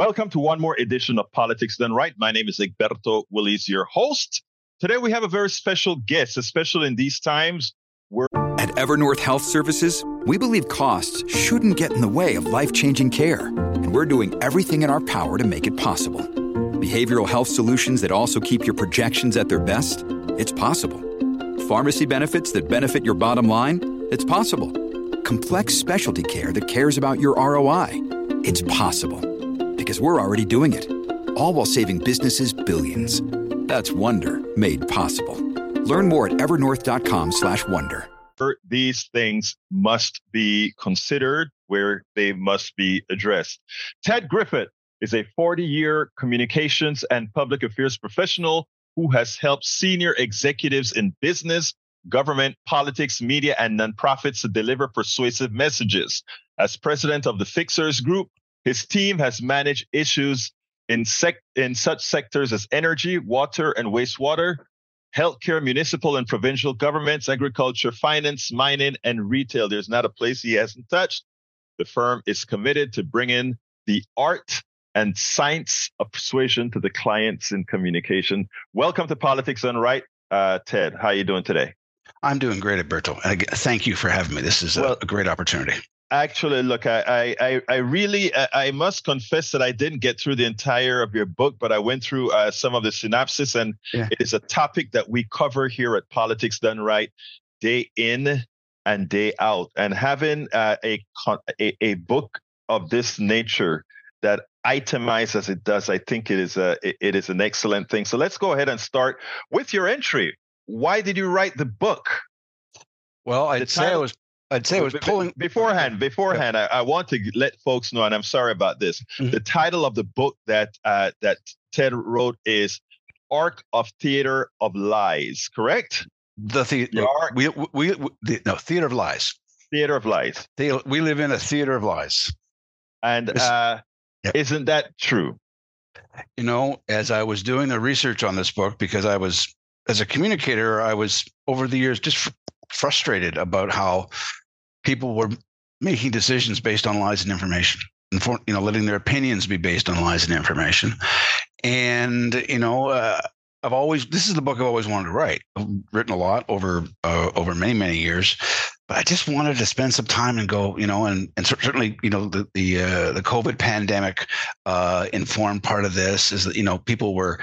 Welcome to one more edition of Politics Done Right. My name is Egberto Willies, your host. Today we have a very special guest, especially in these times. At Evernorth Health Services, we believe costs shouldn't get in the way of life-changing care, and we're doing everything in our power to make it possible. Behavioral health solutions that also keep your projections at their best? It's possible. Pharmacy benefits that benefit your bottom line? It's possible. Complex specialty care that cares about your ROI? It's possible. Because we're already doing it. All while saving businesses billions. That's Wonder made possible. Learn more at evernorth.com/wonder. these things must be considered where they must be addressed. Ted Griffith is a 40 year communications and public affairs professional who has helped senior executives in business, government, politics, media, and nonprofits to deliver persuasive messages. As president of the Fixers Group, his team has managed issues in, sec- in such sectors as energy, water, and wastewater, healthcare, municipal and provincial governments, agriculture, finance, mining, and retail. There's not a place he hasn't touched. The firm is committed to bringing the art and science of persuasion to the clients in communication. Welcome to Politics Done Right, uh, Ted. How are you doing today? I'm doing great, Alberto. Thank you for having me. This is a, Well- a great opportunity. Actually, look, I, I, I- I really, I I must confess that I didn't get through the entire of your book, but I went through uh, some of the synopsis, and Yeah. it is a topic that we cover here at Politics Done Right, day in and day out. And having uh, a, con- a a book of this nature that itemized as it does, I think it is a it- it is an excellent thing. So let's go ahead and start with your entry. Why did you write the book? Well, I'd say I was I'd say I was pulling beforehand. Beforehand, I, I want to let folks know, and I'm sorry about this. Mhm. The title of the book that uh, that Ted wrote is "Arc of Theater of Lies." Correct? the theater. The arc, We, we, we, the, no theater of lies. theater of lies, The- we live in a theater of lies. and uh, Yep. isn't that true? You know, as I was doing the research on this book, because I was as a communicator, I was over the years just fr- frustrated about how people were making decisions based on lies and information, and for, you know, letting their opinions be based on lies and information. And you know, uh, I've always this is the book I've always wanted to write. I've written a lot over uh, over many many years, but I just wanted to spend some time and go, you know, and and certainly, you know, the the uh, the COVID pandemic uh, informed part of this is that you know people were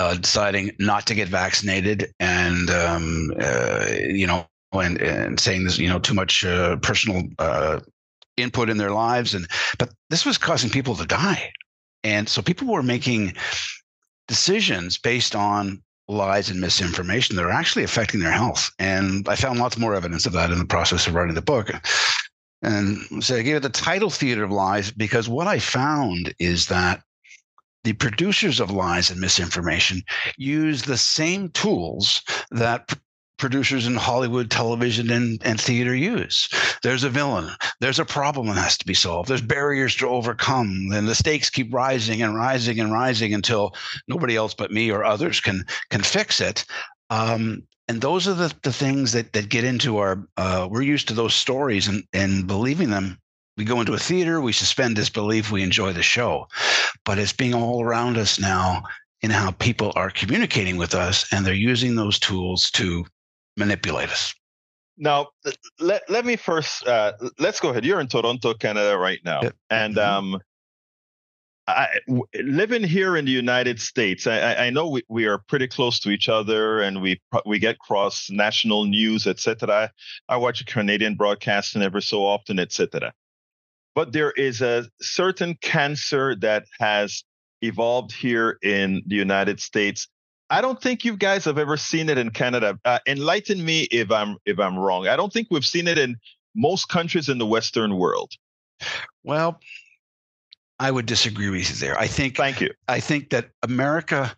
uh, deciding not to get vaccinated and um, uh, you know and and saying this you know too much uh, personal uh, input in their lives and but this was causing people to die. And so people were making decisions based on lies and misinformation that are actually affecting their health. And i found lots more evidence of that in the process of writing the book. And so I gave it the title Theater of Lies because what I found is that the producers of lies and misinformation use the same tools that producers in Hollywood, television, and, and theater use. There's a villain, there's a problem that has to be solved, there's barriers to overcome, and the stakes keep rising and rising and rising until nobody else but me or others can can fix it. Um, and those are the, the things that that get into our uh, we're used to those stories and and believing them we go into a theater we suspend disbelief we enjoy the show but it's being all around us now in how people are communicating with us and they're using those tools to manipulate us Now, let let me first. Uh, let's go ahead. You're in Toronto, Canada, right now, Yep. and Mhm. um, I, w- living here in the United States, I, I- know we, we are pretty close to each other, and we we get cross national news, etc. I watch a Canadian broadcasting ever so often, etc. But there is a certain cancer that has evolved here in the United States. I don't think you guys have ever seen it in Canada. Uh, enlighten me if I'm if I'm wrong. I don't think we've seen it in most countries in the Western world. well i would disagree with you there i think Thank you. I think that America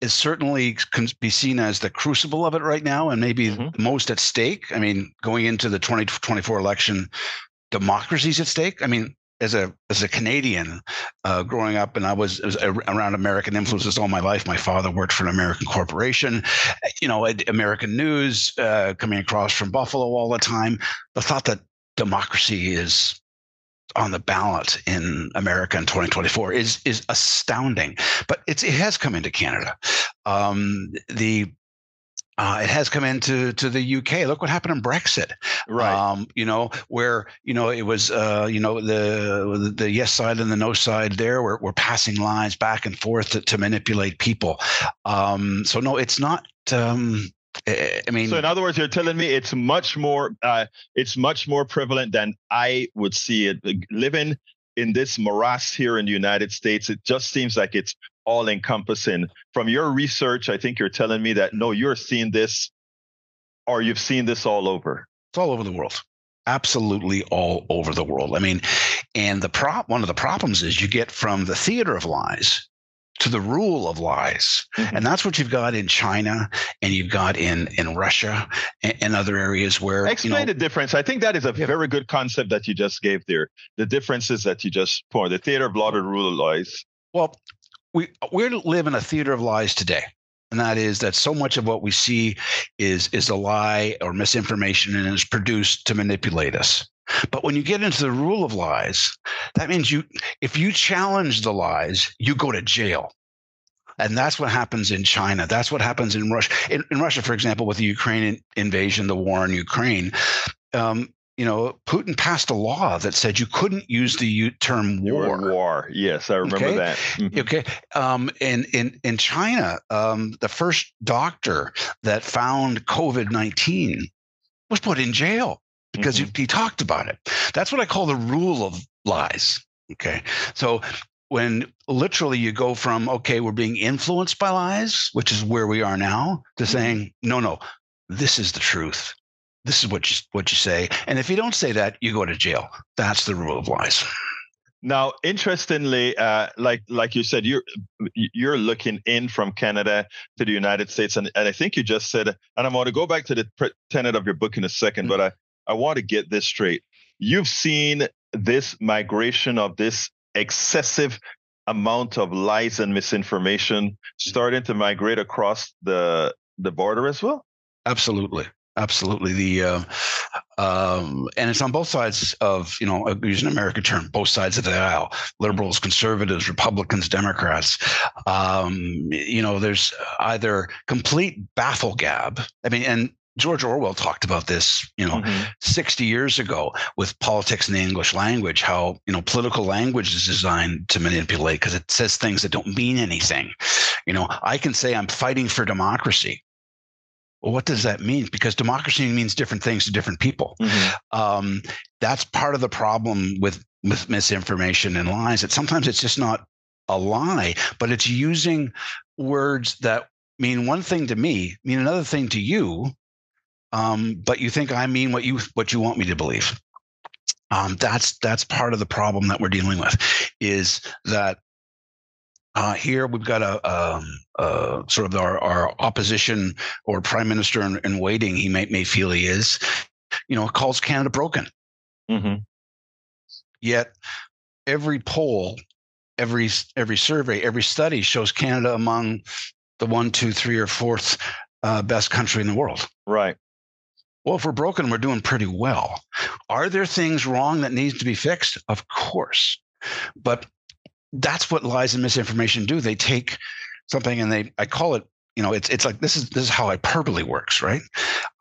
is certainly can be seen as the crucible of it right now, and maybe Mhm. most at stake. I mean, going into the 2024 election, democracy's at stake. I mean, as a as a Canadian, uh, growing up, and I was, was around American influences all my life. My father worked for an American corporation, you know, American news, uh, coming across from Buffalo all the time. The thought that democracy is on the ballot in America in 2024 is is astounding. But it's it has come into Canada. Um, the uh, it has come into to the UK. Look what happened in Brexit, right? Um, you know where you know it was uh, you know the the yes side and the no side there were, were passing lines back and forth to, to manipulate people. Um, so no, it's not. Um, I mean, so in other words, you're telling me it's much more uh, it's much more prevalent than I would see it. Living in this morass here in the United States, it just seems like it's all encompassing. From your research, I think you're telling me that no, you're seeing this or you've seen this all over. It's all over the world. Absolutely all over the world. I mean, and the prop one of the problems is you get from the theater of lies to the rule of lies. Mm-hmm. And that's what you've got in China and you've got in in Russia and, and other areas where explain you know, the difference. I think that is a yeah. very good concept that you just gave there. The differences that you just pointed, the theater of law, the rule of lies. Well, we we live in a theater of lies today and that is that so much of what we see is is a lie or misinformation and is produced to manipulate us but when you get into the rule of lies that means you if you challenge the lies you go to jail and that's what happens in China. That's what happens in Russia. In, in Russia, for example, with the Ukrainian invasion, the war in Ukraine, um, you know, Putin passed a law that said you couldn't use the term war. War, yes, I remember okay? that. Mm-hmm. Okay, um, in in in China, um, the first doctor that found COVID nineteen was put in jail because mm-hmm. he, he talked about it. That's what I call the rule of lies. Okay, so when literally you go from okay, we're being influenced by lies, which is where we are now, to mm-hmm. saying no, no, this is the truth this is what you what you say. And if you don't say that you go to jail. That's the rule of lies now interestingly uh, like like you said you're you're looking in from canada to the united states. And, and i think you just said and i'm going to go back to the tenet of your book in a 2nd mm-hmm. but i i want to get this straight. You've seen this migration of this excessive amount of lies and misinformation starting to migrate across the the border as well? Absolutely absolutely the uh, um, and it's on both sides of you know using an american term both sides of the aisle liberals conservatives republicans democrats um, you know there's either complete baffle gab i mean and George Orwell talked about this, you know, mm-hmm. 60 years ago with politics in the English language, how, you know, political language is designed to manipulate because it says things that don't mean anything. You know, I can say I'm fighting for democracy well, what does that mean? Because democracy means different things to different people. Mm-hmm. Um, that's part of the problem with, with misinformation and lies. That sometimes it's just not a lie, but it's using words that mean one thing to me, mean another thing to you, um, but you think I mean what you what you want me to believe. Um, that's that's part of the problem that we're dealing with, is that uh, here we've got a, a, um, a sort of our, our, opposition or prime minister in, in, waiting. He may may feel he is, you know, calls Canada broken. Mm-hmm. Yet every poll, every every survey, every study shows Canada among the one, two, three, or fourth uh, best country in the world. Right. Well, if we're broken, we're doing pretty well. Are there things wrong that needs to be fixed? Of course. But that's what lies and misinformation do. They take something and they I call it you know it's it's like this is this is how hyperbole works right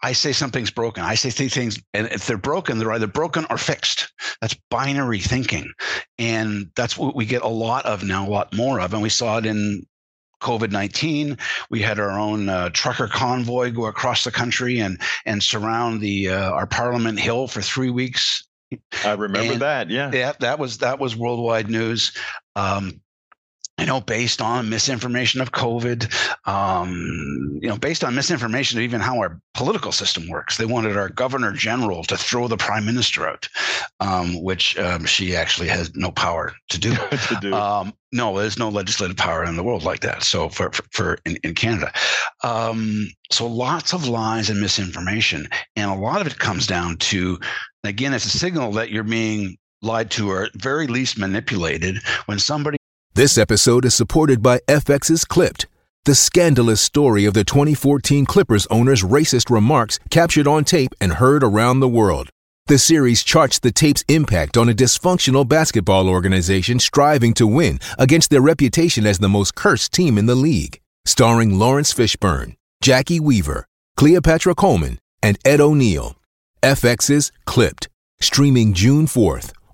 i say something's broken i say things and if they're broken they're either broken or fixed that's binary thinking and that's what we get a lot of now a lot more of and we saw it in covid-19 we had our own uh, trucker convoy go across the country and and surround the uh, our parliament hill for three weeks I remember and that. Yeah. Yeah. That was, that was worldwide news. Um, you know, based on misinformation of COVID, um, you know, based on misinformation of even how our political system works. They wanted our governor general to throw the prime minister out, um, which um, she actually has no power to do. to do. Um, no, there's no legislative power in the world like that. So for for, for in, in Canada, um, so lots of lies and misinformation, and a lot of it comes down to, again, it's a signal that you're being lied to or at very least manipulated when somebody this episode is supported by FX's Clipped, the scandalous story of the 2014 Clippers owner's racist remarks captured on tape and heard around the world. The series charts the tape's impact on a dysfunctional basketball organization striving to win against their reputation as the most cursed team in the league. Starring Laurence Fishburne, Jacki Weaver, Cleopatra Coleman, and Ed O'Neill. FX's Clipped, streaming June 4th,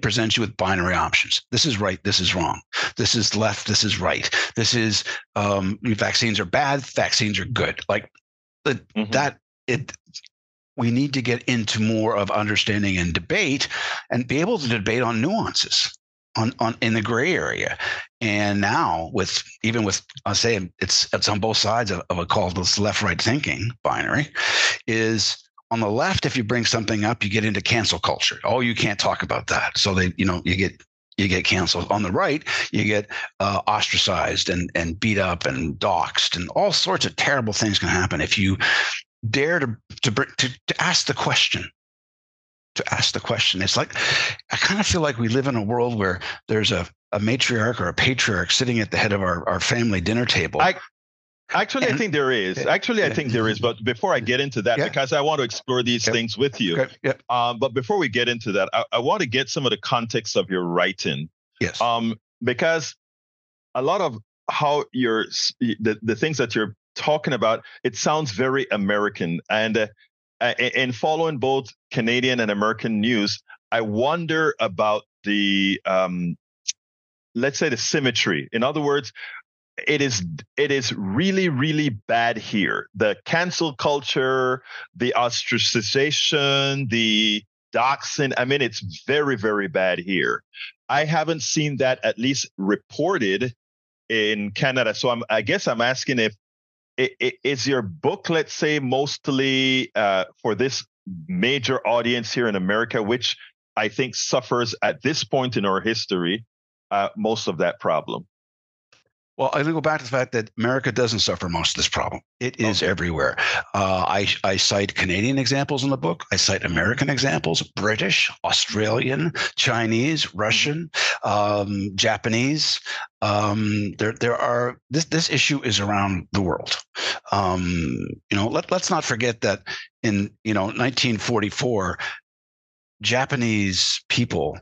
presents you with binary options. This is right. This is wrong. This is left. This is right. This is um, vaccines are bad. Vaccines are good. Like mm-hmm. that. It. We need to get into more of understanding and debate, and be able to debate on nuances. On, on in the gray area and now with even with i'll say it's it's on both sides of, of a call this left right thinking binary is on the left, if you bring something up, you get into cancel culture. Oh, you can't talk about that. So they, you know, you get you get canceled. On the right, you get uh, ostracized and and beat up and doxxed, and all sorts of terrible things can happen if you dare to to to, to ask the question. To ask the question, it's like I kind of feel like we live in a world where there's a a matriarch or a patriarch sitting at the head of our, our family dinner table. I, Actually, and, I think there is. Actually, I think there is. But before I get into that, yeah. because I want to explore these yep. things with you. Okay. Yep. Um, but before we get into that, I, I, want to get some of the context of your writing. Yes. Um, because a lot of how you're the, the things that you're talking about, it sounds very American. And uh, in following both Canadian and American news, I wonder about the um, let's say the symmetry. In other words, it is it is really really bad here. The cancel culture the ostracization the doxing i mean it's very very bad here. I haven't seen that at least reported in canada. So i'm i guess i'm asking if is your book let's say mostly uh, for this major audience here in america which i think suffers at this point in our history uh, most of that problem well, I go back to the fact that America doesn't suffer most of this problem. It is okay. everywhere. Uh, I, I cite Canadian examples in the book. I cite American examples, British, Australian, Chinese, mm-hmm. Russian, um, Japanese. Um, there, there are this. This issue is around the world. Um, you know, let let's not forget that in you know 1944, Japanese people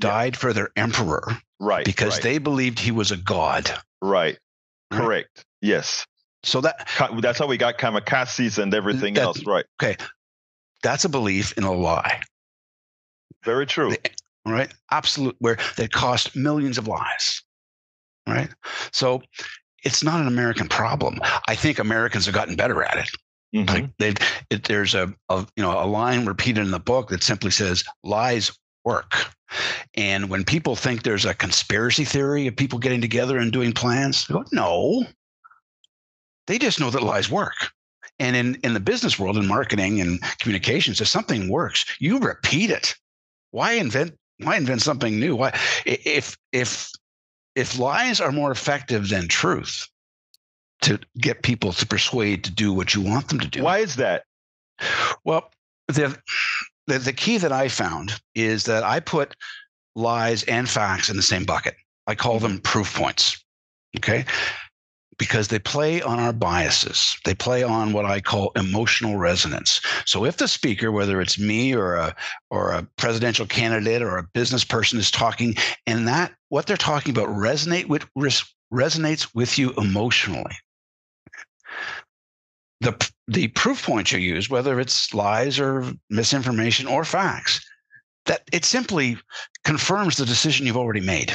died yeah. for their emperor right because right. they believed he was a god Right. Correct. Right? Yes. So that that's how we got kamikazes and everything that, else, right? Okay, that's a belief in a lie. Very true. right? Absolute. Where that cost millions of lives. Right. So it's not an American problem. I think Americans have gotten better at it. Mm-hmm. Like they've, it, there's a, a you know a line repeated in the book that simply says lies work. And when people think there's a conspiracy theory of people getting together and doing plans, go, no. They just know that lies work. And in, in the business world, in marketing and communications, if something works, you repeat it. Why invent why invent something new? Why if if if lies are more effective than truth to get people to persuade to do what you want them to do. Why is that? Well, the the, the key that I found is that I put lies and facts in the same bucket. I call them mm-hmm. proof points. Okay. Because they play on our biases. They play on what I call emotional resonance. So if the speaker, whether it's me or a or a presidential candidate or a business person is talking, and that what they're talking about resonate with resonates with you emotionally, the the proof points you use, whether it's lies or misinformation or facts, that it simply confirms the decision you've already made.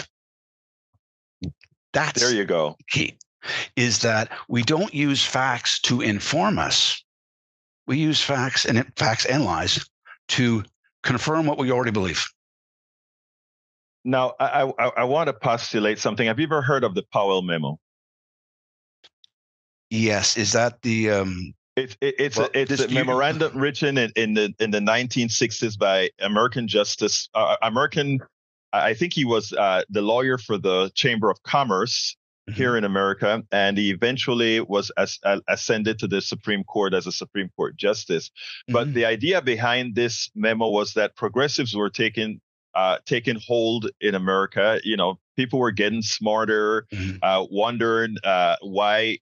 That's there you go. Key is that we don't use facts to inform us. We use facts and facts and lies to confirm what we already believe. Now, I, I, I want to postulate something. Have you ever heard of the Powell memo? Yes, is that the um it's it, it's well, a, it's a memorandum written in, in the in the 1960s by American Justice uh, American I think he was uh, the lawyer for the Chamber of Commerce mm-hmm. here in America, and he eventually was as, uh, ascended to the Supreme Court as a Supreme Court justice. Mm-hmm. But the idea behind this memo was that progressives were taking uh, taking hold in America. You know, people were getting smarter, mm-hmm. uh, wondering uh, why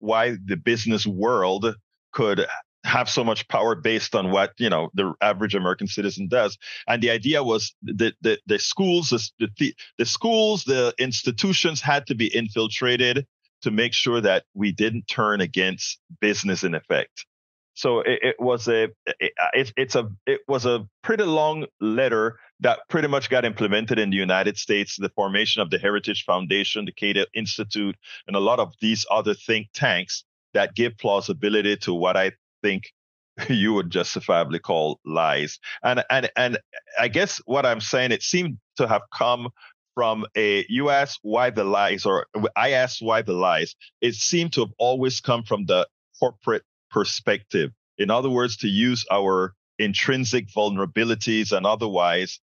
why the business world could have so much power based on what you know the average American citizen does. And the idea was that the, the schools, the, the, the schools, the institutions had to be infiltrated to make sure that we didn't turn against business in effect. So it, it was a it, it's a it was a pretty long letter that pretty much got implemented in the United States. The formation of the Heritage Foundation, the Cato Institute, and a lot of these other think tanks that give plausibility to what I think you would justifiably call lies. And and and I guess what I'm saying, it seemed to have come from a you asked why the lies, or I asked why the lies. It seemed to have always come from the corporate perspective. In other words, to use our intrinsic vulnerabilities and otherwise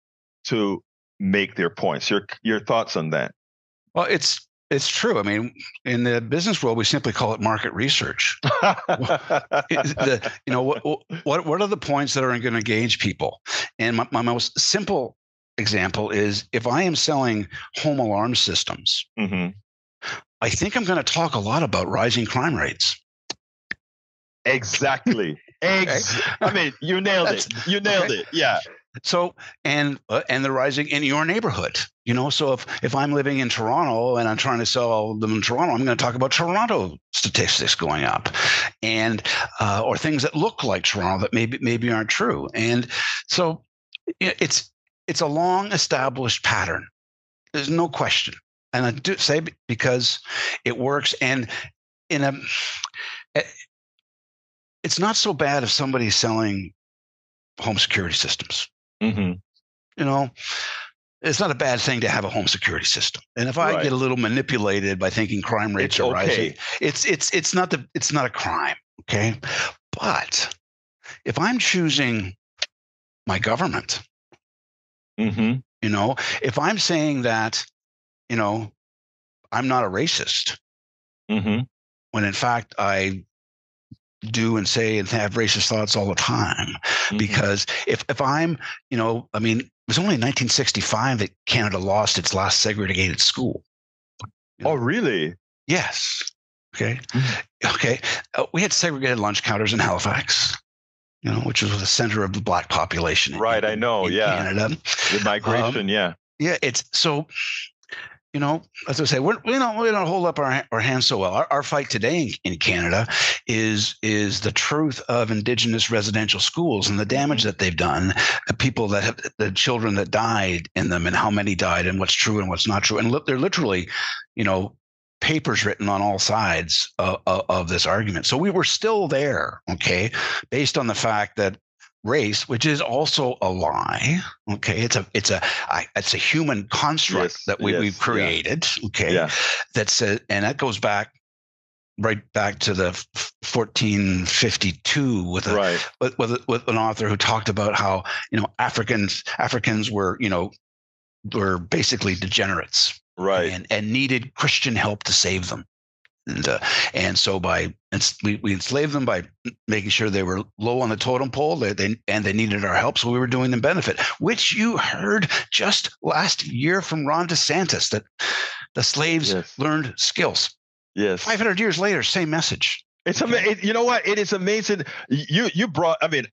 to make their points. Your your thoughts on that? Well, it's it's true. I mean, in the business world, we simply call it market research. the, you know, what, what what are the points that are going to engage people? And my, my, most simple example is if I am selling home alarm systems, mm-hmm. I think I'm going to talk a lot about rising crime rates. Exactly. Ex- I mean, you nailed it. You nailed okay. it. Yeah. So and uh, and the rising in your neighborhood, you know. So if if I'm living in Toronto and I'm trying to sell them in Toronto, I'm going to talk about Toronto statistics going up, and uh, or things that look like Toronto that maybe maybe aren't true. And so it's it's a long established pattern. There's no question, and I do say because it works. And in a, eh, it's not so bad if somebody's selling home security systems Mm-hmm. You know, it's not a bad thing to have a home security system. And if I right. get a little manipulated by thinking crime rates it's are okay. rising, it's it's it's not the it's not a crime. Okay. But if I'm choosing my government, mm-hmm. you know, if I'm saying that, you know, I'm not a racist, mm-hmm. when in fact I do and say and have racist thoughts all the time mm-hmm. because if if I'm you know I mean it was only in 1965 that Canada lost its last segregated school. You know? Oh really? Yes. Okay. Mm-hmm. Okay. Uh, we had segregated lunch counters in Halifax. You know, which was the center of the black population. Right, in, I know. yeah. Canada. The migration, um, yeah. Yeah, it's so you know, as I say, we're, we don't we don't hold up our, our hands so well. Our, our fight today in, in, Canada is is the truth of Indigenous residential schools and the damage that they've done. The people that have the children that died in them, and how many died, and what's true and what's not true. And they're literally, you know, papers written on all sides of, of, this argument. So we were still there, okay, based on the fact that race, which is also a lie. Okay, it's a it's a I, it's a human construct yes, that we, yes, we've created. Yeah. Okay, yeah. that's a, and that goes back right back to the 1452 with a right. with, with, with an author who talked about how you know Africans Africans were you know were basically degenerates right and, and needed Christian help to save them and uh, and so by we, we enslaved them by making sure they were low on the totem pole they, they, and they needed our help so we were doing them benefit which you heard just last year from ron desantis that the slaves yes. learned skills yes 500 years later same message it's amazing. You know what? It is amazing. You you brought. I mean,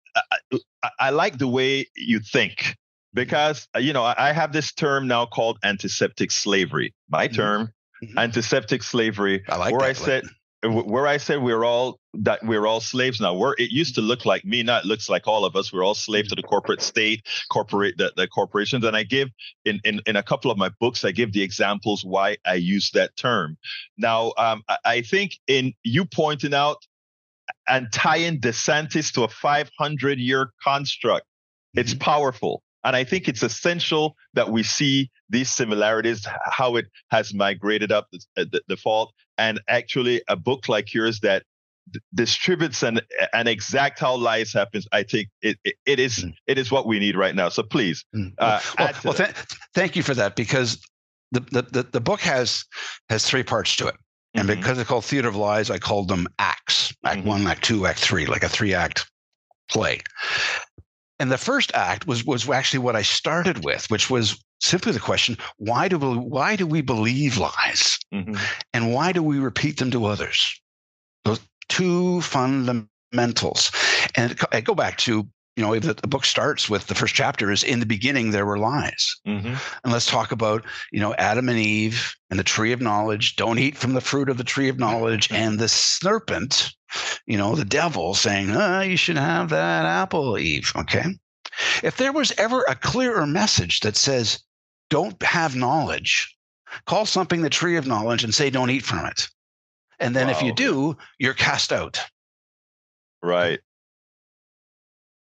I, I, like the way you think because you know I have this term now called antiseptic slavery. My mm-hmm. term mm-hmm. antiseptic slavery. I like where that, I said where I said we're all that we're all slaves now. Where it used to look like me, now it looks like all of us. We're all slaves to the corporate state, corporate the, the corporations. And I give in, in in a couple of my books, I give the examples why I use that term. Now, um, I, I think in you pointing out and tying DeSantis to a 500 year construct, mm-hmm. it's powerful. And I think it's essential that we see these similarities, how it has migrated up the, uh, the, the fault. And actually, a book like yours that distributes and and exact how lies happens, I think it it, it is mm. it is what we need right now. So please, mm. uh, well, well th- thank you for that because the, the the the book has has three parts to it. And mm-hmm. because it's called Theater of Lies, I called them acts act mm-hmm. one, act two, act three, like a three act play. And the first act was was actually what I started with, which was simply the question: Why do we, why do we believe lies, mm-hmm. and why do we repeat them to others? Those two fundamentals. And I go back to you know the, the, book starts with the first chapter is in the beginning there were lies. Mm-hmm. and let's talk about you know adam and eve and the tree of knowledge. Don't eat from the fruit of the tree of knowledge. And the serpent you know the devil saying oh, you should have that apple eve. Okay? If there was ever a clearer message that says don't have knowledge call something the tree of knowledge and say don't eat from it. And then wow. if you do you're cast out. Right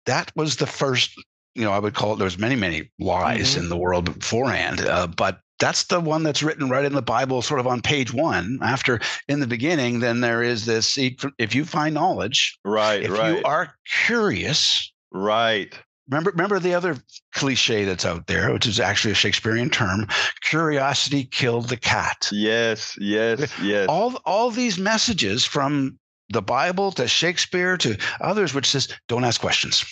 that was the first you know i would call it there's many many lies mm-hmm. in the world beforehand uh, but that's the one that's written right in the bible sort of on page one after in the beginning then there is this if you find knowledge right if right. you are curious right remember remember the other cliche that's out there which is actually a shakespearean term curiosity killed the cat yes yes yes all all these messages from the Bible to Shakespeare to others, which says don't ask questions.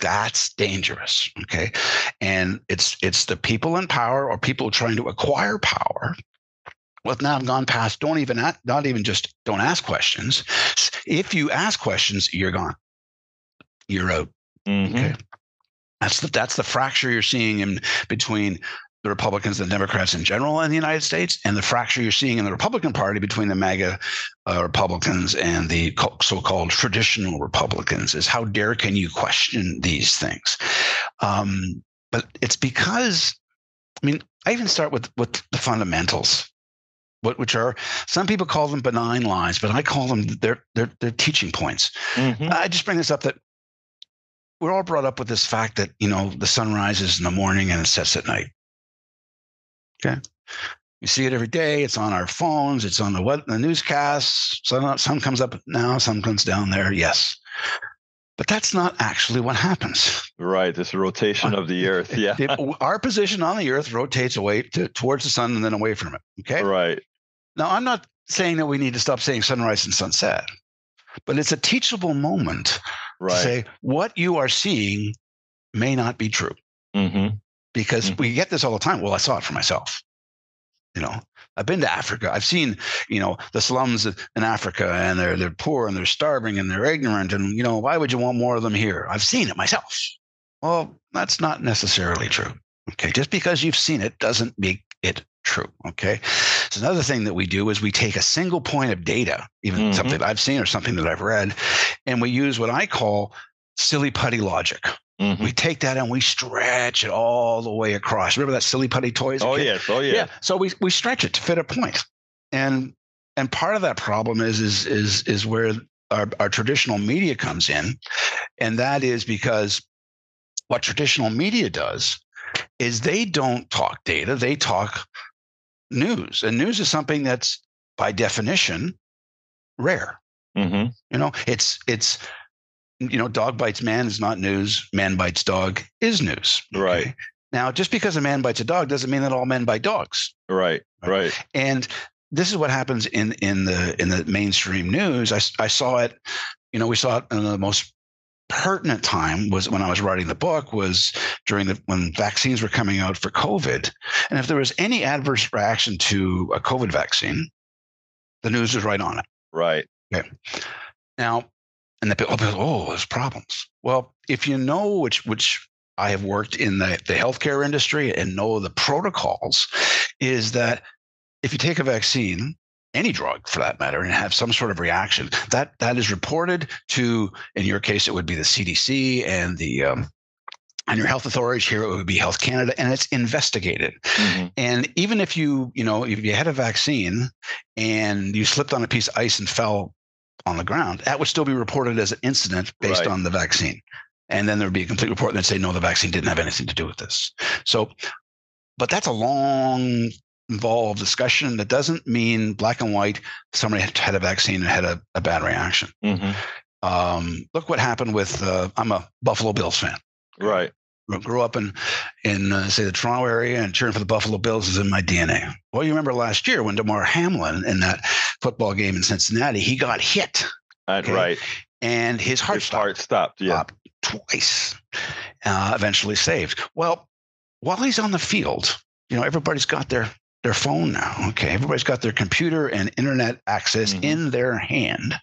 That's dangerous. Okay. And it's it's the people in power or people trying to acquire power. Well, now I've gone past, don't even not even just don't ask questions. If you ask questions, you're gone. You're out. Mm-hmm. Okay. That's the that's the fracture you're seeing in between the Republicans and Democrats in general in the United States, and the fracture you're seeing in the Republican Party between the MAGA uh, Republicans and the so-called traditional Republicans is how dare can you question these things? Um, but it's because, I mean, I even start with with the fundamentals, what which are some people call them benign lies, but I call them their their, their teaching points. Mm-hmm. I just bring this up that we're all brought up with this fact that you know the sun rises in the morning and it sets at night Okay. We see it every day. It's on our phones. It's on the what the newscasts. Some, some comes up now, some comes down there. Yes. But that's not actually what happens. Right. It's a rotation of the earth. Yeah. It, our position on the earth rotates away to, towards the sun and then away from it. Okay. Right. Now, I'm not saying that we need to stop saying sunrise and sunset, but it's a teachable moment right. to say what you are seeing may not be true. Mm-hmm because mm-hmm. we get this all the time. Well, I saw it for myself. You know, I've been to Africa. I've seen, you know, the slums in Africa and they're they're poor and they're starving and they're ignorant. And, you know, why would you want more of them here? I've seen it myself. Well, that's not necessarily true. Okay. Just because you've seen it doesn't make it true. Okay. So another thing that we do is we take a single point of data, even mm-hmm. something that I've seen or something that I've read, and we use what I call silly putty logic. Mm-hmm. We take that and we stretch it all the way across. Remember that silly putty toys? Oh yes, oh yeah. Yeah. So we we stretch it to fit a point, and and part of that problem is is is is where our, our traditional media comes in, and that is because what traditional media does is they don't talk data, they talk news, and news is something that's by definition rare. Mm-hmm. You know, it's it's you know, dog bites man is not news. Man bites dog is news. Okay? Right. Now, just because a man bites a dog doesn't mean that all men bite dogs. Right. Right. And this is what happens in in the in the mainstream news. I I saw it. You know, we saw it in the most pertinent time was when I was writing the book was during the when vaccines were coming out for COVID. And if there was any adverse reaction to a COVID vaccine, the news was right on it. Right. Okay. Now, and the people, oh, there's problems. Well, if you know which which I have worked in the, the healthcare industry and know the protocols, is that if you take a vaccine, any drug for that matter, and have some sort of reaction, that that is reported to, in your case, it would be the CDC and the um, and your health authorities here it would be health canada and it's investigated mm-hmm. and even if you you know if you had a vaccine and you slipped on a piece of ice and fell on the ground, that would still be reported as an incident based right. on the vaccine. And then there would be a complete report that say, no, the vaccine didn't have anything to do with this. So, but that's a long involved discussion that doesn't mean black and white. Somebody had a vaccine and had a, a bad reaction. Mhm. Um, look what happened with. Uh, I'm a Buffalo Bills fan. Right. Grew up in in uh, say the Toronto area and cheering for the Buffalo Bills is in my DNA. Well, you remember last year when Damar Hamlin in that football game in Cincinnati, he got hit And Okay. right. and his heart His stopped. heart stopped. Yeah. twice, uh, eventually saved. Well, while he's on the field, you know, everybody's got their their phone now. Okay, everybody's got their computer and internet access Mhm. in their hand.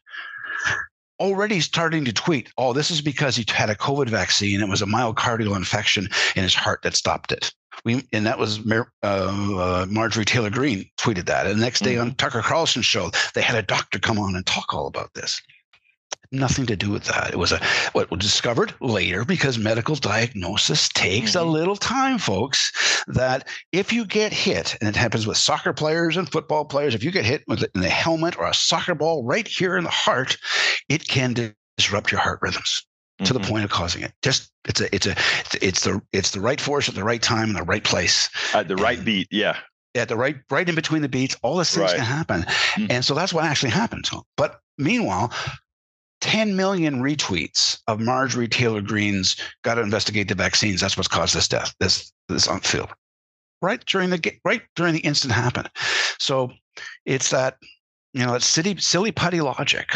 Already starting to tweet, oh, this is because he had a COVID vaccine. It was a myocardial infection in his heart that stopped it. We and that was Mar- uh, uh, Marjorie Taylor Greene tweeted that. And the next day on Tucker Carlson's show, they had a doctor come on and talk all about this. Nothing to do with that. It was a what was discovered later because medical diagnosis takes a Mhm. little time, folks. That if you get hit, and it happens with soccer players and football players, if you get hit with it in the helmet or a soccer ball right here in the heart, it can disrupt your heart rhythms to the Mhm. point of causing it. Just it's a it's a it's the it's the right force at the right time in the right place At the right beat. Yeah. at the right right in between the beats. All these things Right. can happen, Mhm. and so that's what actually happened. So, but meanwhile. 10 million retweets of Marjorie Taylor Greene's got to investigate the vaccines. That's what's caused this death, this this on field. Right during the right during the instant happened. So it's that, you know, it's silly, silly putty logic.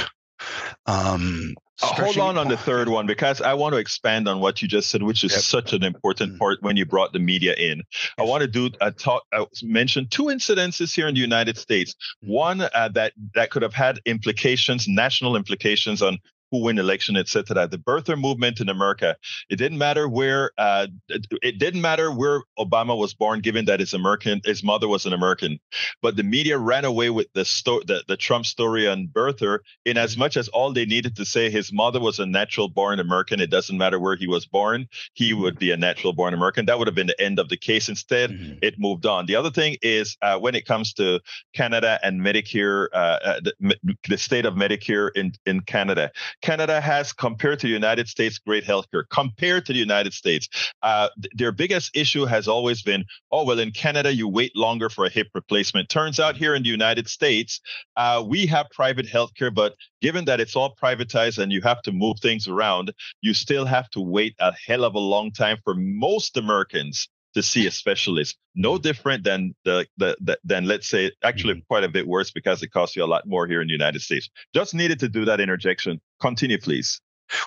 Um hold on on the third one because I want to expand on what you just said, which is Yep. such an important Mm. part when you brought the media in. I want to do a talk, uh, mention two incidences here in the United States. One uh, that that could have had implications, national implications on who win election, et cetera. The birther movement in America. It didn't matter where. Uh, it- didn't matter where Obama was born, given that his American, his mother was an American. But the media ran away with the sto- the, the Trump story on birther, in as much as all they needed to say his mother was a natural born American. It doesn't matter where he was born; he would be a natural born American. That would have been the end of the case. Instead, Mhm. it moved on. The other thing is uh, when it comes to Canada and Medicare, uh, uh, the, the state of Medicare in, in Canada. Canada has, compared to the United States, great healthcare. Compared to the United States, uh, th- their biggest issue has always been, oh, well, in Canada, you wait longer for a hip replacement. Turns out here in the United States, uh, we have private healthcare, but given that it's all privatized and you have to move things around, you still have to wait a hell of a long time for most Americans to see a specialist. No hmm. different than the, the, the than let's say actually hmm. quite a bit worse because it costs you a lot more here in the United States. Just needed to do that interjection. Continue, please.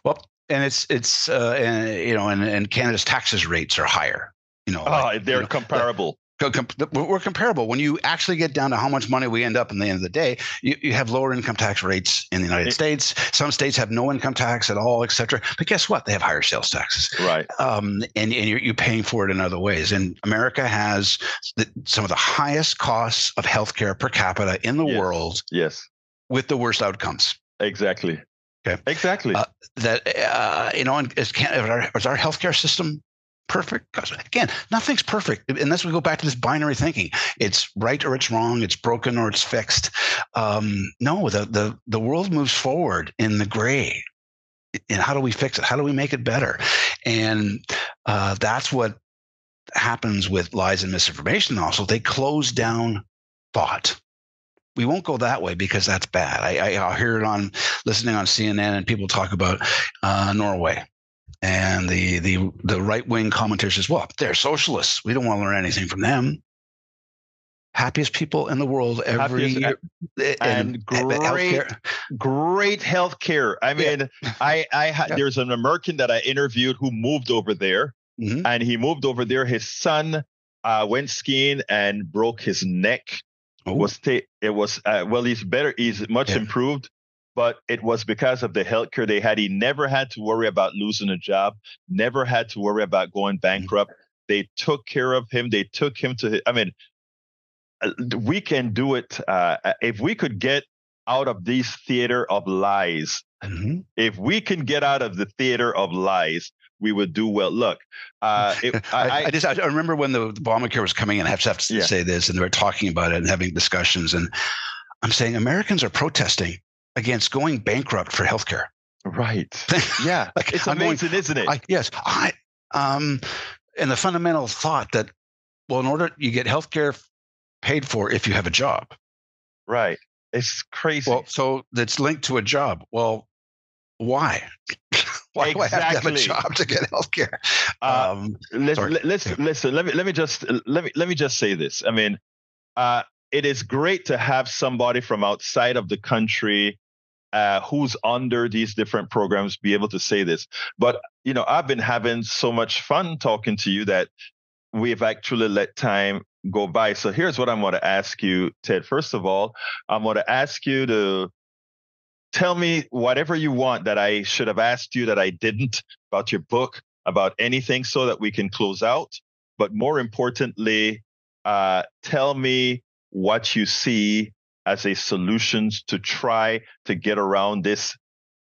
Well, and it's it's uh, and, you know, and, and Canada's taxes rates are higher. You know, Oh, like, they're you know, comparable. We're comparable. When you actually get down to how much money we end up in the end of the day, you, you have lower income tax rates in the United It- States. Some states have no income tax at all, et cetera. But guess what? They have higher sales taxes. right. Um, and, and you're, you're paying for it in other ways. And America has the, some of the highest costs of healthcare per capita in the Yes. world Yes. with the worst outcomes. Exactly. Okay. Exactly. Uh, that uh, you know, and is, can, is, our, is our healthcare system perfect? Again, nothing's perfect unless we go back to this binary thinking. It's right or it's wrong. It's broken or it's fixed. Um, no, the the the world moves forward in the gray. And how do we fix it? How do we make it better? And uh, that's what happens with lies and misinformation. Also, they close down thought. We won't go that way because that's bad. I, I, I'll hear it on listening on CNN and people talk about uh, Norway and the the the right wing commentators says, well, they're socialists. We don't want to learn anything from them. Happiest people in the world every Happiest- year. and uh, great healthcare- great health care. I Yeah. mean, I, I had, Yeah. there's an American that I interviewed who moved over there Mhm. and he moved over there. His son uh, went skiing and broke his neck. Oh, Was ta- it was uh, well, he's better. He's much Yeah. improved, but it was because of the health care they had. He never had to worry about losing a job. Never had to worry about going bankrupt. They took care of him. They took him to. I mean, uh, we can do it uh, if we could get out of this theater of lies mhm. if we can get out of the theater of lies, we would do well. Look, uh, it, I, I, I just I remember when the, the Obamacare was coming in. I have to, have to Yeah. say this, and they were talking about it and having discussions. And I'm saying Americans are protesting against going bankrupt for healthcare. right, yeah, Like, it's I'm going- amazing, isn't it? I, yes, I um, and the fundamental thought that well, in order you get healthcare paid for if you have a job. Right. It's crazy. Well, so that's linked to a job. Well, why? why do I have to have a job to get healthcare? Uh, Um, Let's, Sorry. let's Yeah. listen. Let me let me just let me let me just say this. I mean, uh, it is great to have somebody from outside of the country uh, who's under these different programs be able to say this. But you know, I've been having so much fun talking to you that we've actually let time go by. So here's what I'm going to ask you, Ted. First of all, I'm going to ask you to tell me whatever you want that I should have asked you that I didn't about your book, about anything, so that we can close out. But more importantly, uh, tell me what you see as a solutions to try to get around this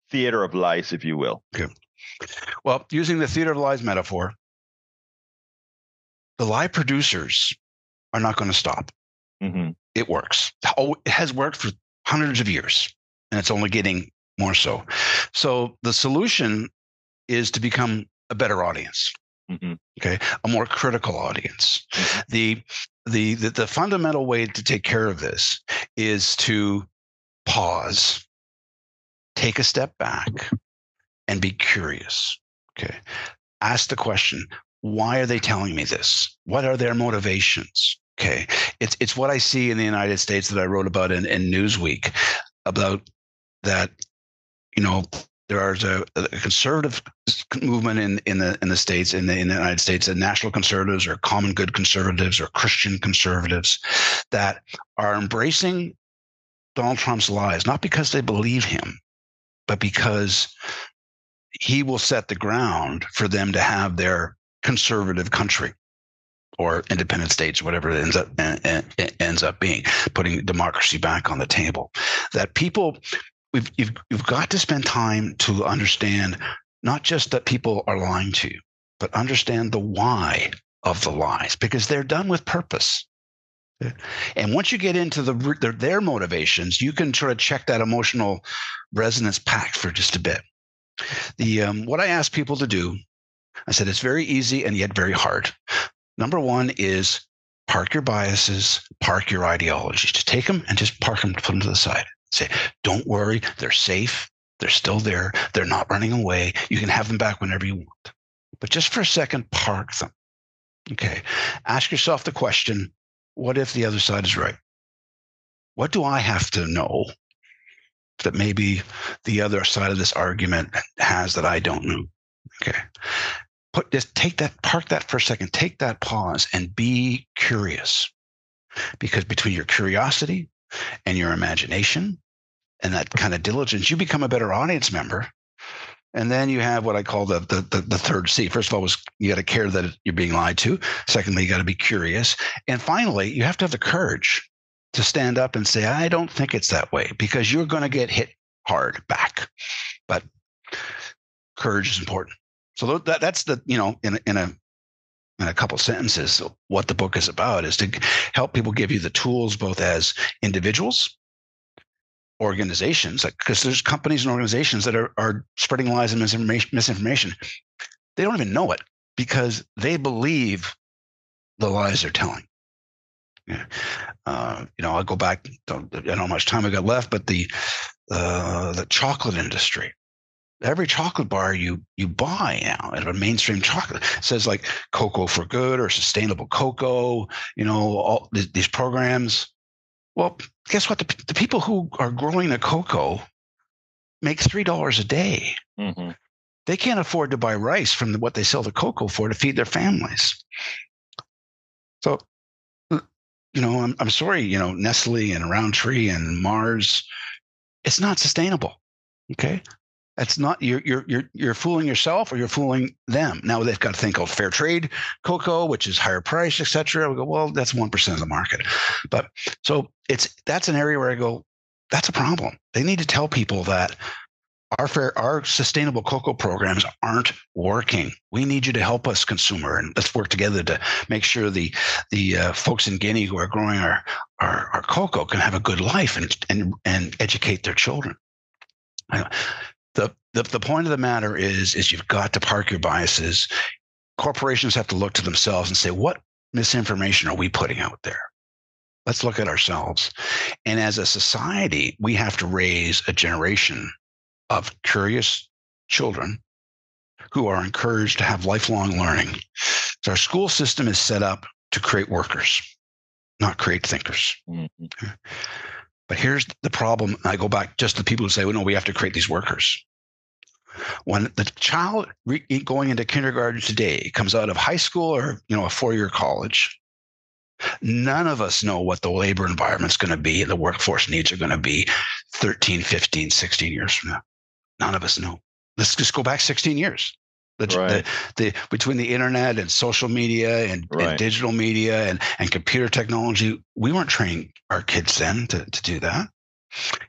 theater of lies, if you will. Okay. Well, using the theater of lies metaphor, the lie producers are not going to stop. hmm It works. Oh, it has worked for hundreds of years, and it's only getting more so. So the solution is to become a better audience. hmm okay a more critical audience the, the the the fundamental way to take care of this is to pause take a step back and be curious okay? Ask the question why are they telling me this? What are their motivations? Okay? It's it's what i see in the united states that i wrote about in, in newsweek about that you know there is a, a conservative movement in, in the in the states in the, in the United States, the national conservatives or common good conservatives or Christian conservatives that are embracing Donald Trump's lies, not because they believe him, but because he will set the ground for them to have their conservative country or independent states, whatever it ends up it ends up being, putting democracy back on the table. That people we've you've, you've got to spend time to understand not just that people are lying to you, but understand the why of the lies because they're done with purpose. And once you get into the their, their motivations, you can sort of check that emotional resonance pack for just a bit. The um, what I ask people to do, I said it's very easy and yet very hard. Number one is park your biases, park your ideologies. To take them and just park them, put them to the side. Say, don't worry, they're safe. They're still there. They're not running away. You can have them back whenever you want. But just for a second, park them. Okay. Ask yourself the question what if the other side is right? What do I have to know that maybe the other side of this argument has that I don't know? Okay. Put just take that, park that for a second, take that pause and be curious. Because between your curiosity and your imagination and that kind of diligence, you become a better audience member. And then you have what I call the the the, the third C. First of all, was you got to care that you're being lied to. Secondly, you got to be curious, and finally, you have to have the courage to stand up and say, "I don't think it's that way," because you're going to get hit hard back. But courage is important. So that that's the you know in in a in a couple sentences what the book is about is to help people give you the tools both as individuals organizations because there's companies and organizations that are, are spreading lies and misinformation, misinformation. They don't even know it because they believe the lies they're telling. Yeah. uh, you know i'll go back don't, i don't know how much time i got left but the uh, the chocolate industry. Every chocolate bar you you buy now at a mainstream chocolate says like cocoa for good or sustainable cocoa you know all th- these programs well guess what? The, the people who are growing the cocoa make three dollars a day. Hmm they can't afford to buy rice from the, what they sell the cocoa for to feed their families. So you know i'm, I'm sorry you know nestle and Rowntree and mars it's not sustainable okay that's not you're you're you're you're fooling yourself or you're fooling them. Now they've got a thing called fair trade cocoa, which is higher price, et cetera. We go, well, that's one percent of the market. But so it's that's an area where I go, that's a problem. They need to tell people that our fair our sustainable cocoa programs aren't working. We need you to help us, consumer, and let's work together to make sure the the uh, folks in Guinea who are growing our, our our cocoa can have a good life and and and educate their children. The, the point of the matter is is you've got to park your biases. Corporations have to look to themselves and say, what misinformation are we putting out there? let's look at ourselves. And as a society, we have to raise a generation of curious children who are encouraged to have lifelong learning. So our school system is set up to create workers, not create thinkers. Mm-hmm. But here's the problem. I go back just to people who say, well, no, we have to create these workers. When the child re- going into kindergarten today comes out of high school or you know a four-year college, none of us know what the labor environment's going to be the workforce needs are going to be 13, 15, 16 years from now. None of us know. Let's just go back 16 years. The, right. the, the, between the internet and social media and, right. and, digital media and, and computer technology, we weren't training our kids then to, to do that.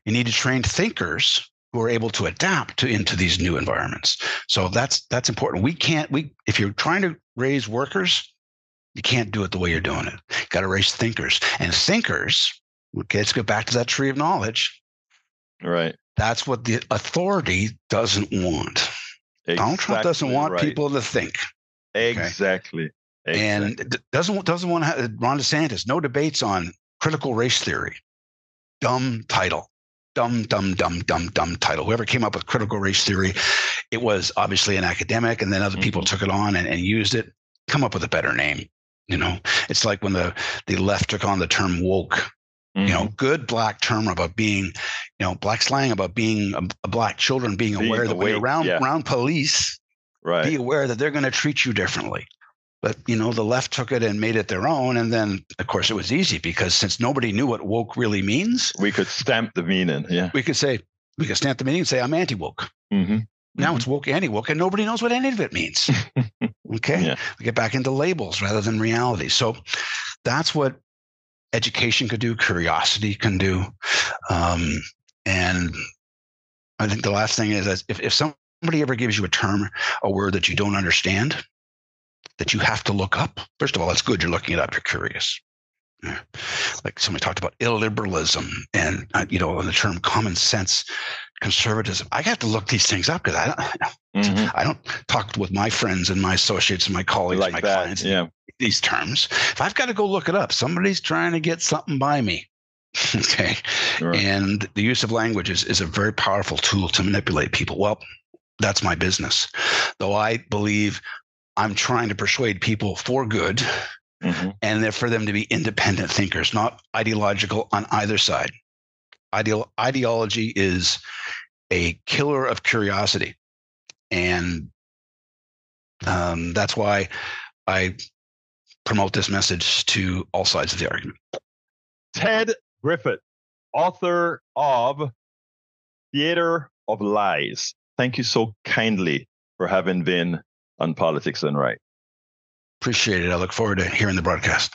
You need to train thinkers who are able to adapt to into these new environments. So that's that's important. We can't we if you're trying to raise workers, you can't do it the way you're doing it. You got to raise thinkers. And thinkers, okay, let's go back to that tree of knowledge. Right. That's what the authority doesn't want. Exactly Donald Trump doesn't want right. people to think. Exactly. Okay? exactly. And doesn't doesn't want to have, Ron DeSantis no debates on critical race theory. Dumb title. Dumb, dumb, dumb, dumb, dumb title. Whoever came up with critical race theory, it was obviously an academic, and then other mm-hmm. people took it on and, and used it. Come up with a better name. You know, it's like when the the left took on the term woke Mm-hmm. You know, mm-hmm. good black term about being, you know, black slang about being a, a black children being, being aware that you're around yeah. around police, right. be aware that they're going to treat you differently. But you know, the left took it and made it their own, and then of course it was easy because since nobody knew what woke really means, we could stamp the meaning. Yeah, we could say we could stamp the meaning and say I'm anti woke. Mm-hmm. Now mm-hmm. it's woke, anti woke, and nobody knows what any of it means. okay, yeah. we get back into labels rather than reality. So that's what education could do, curiosity can do. Um, and I think the last thing is if, if somebody ever gives you a term, a word that you don't understand, that you have to look up, first of all, that's good. You're looking it up, you're curious. Like somebody talked about illiberalism and, uh, you know, the term common sense conservatism. I have to look these things up because I don't, mm-hmm. I don't talk with my friends and my associates and my colleagues, like and my that. clients. Yeah these terms. If I've got to go look it up, somebody's trying to get something by me. okay. Sure. And the use of language is, is a very powerful tool to manipulate people. Well, that's my business. Though I believe I'm trying to persuade people for good mm-hmm. and for them to be independent thinkers, not ideological on either side. Ideal, ideology is a killer of curiosity. And um, that's why I promote this message to all sides of the argument. Ted Griffith, author of Theater of Lies. Thank you so kindly for having been on Politics Done Right. Appreciate it. I look forward to hearing the broadcast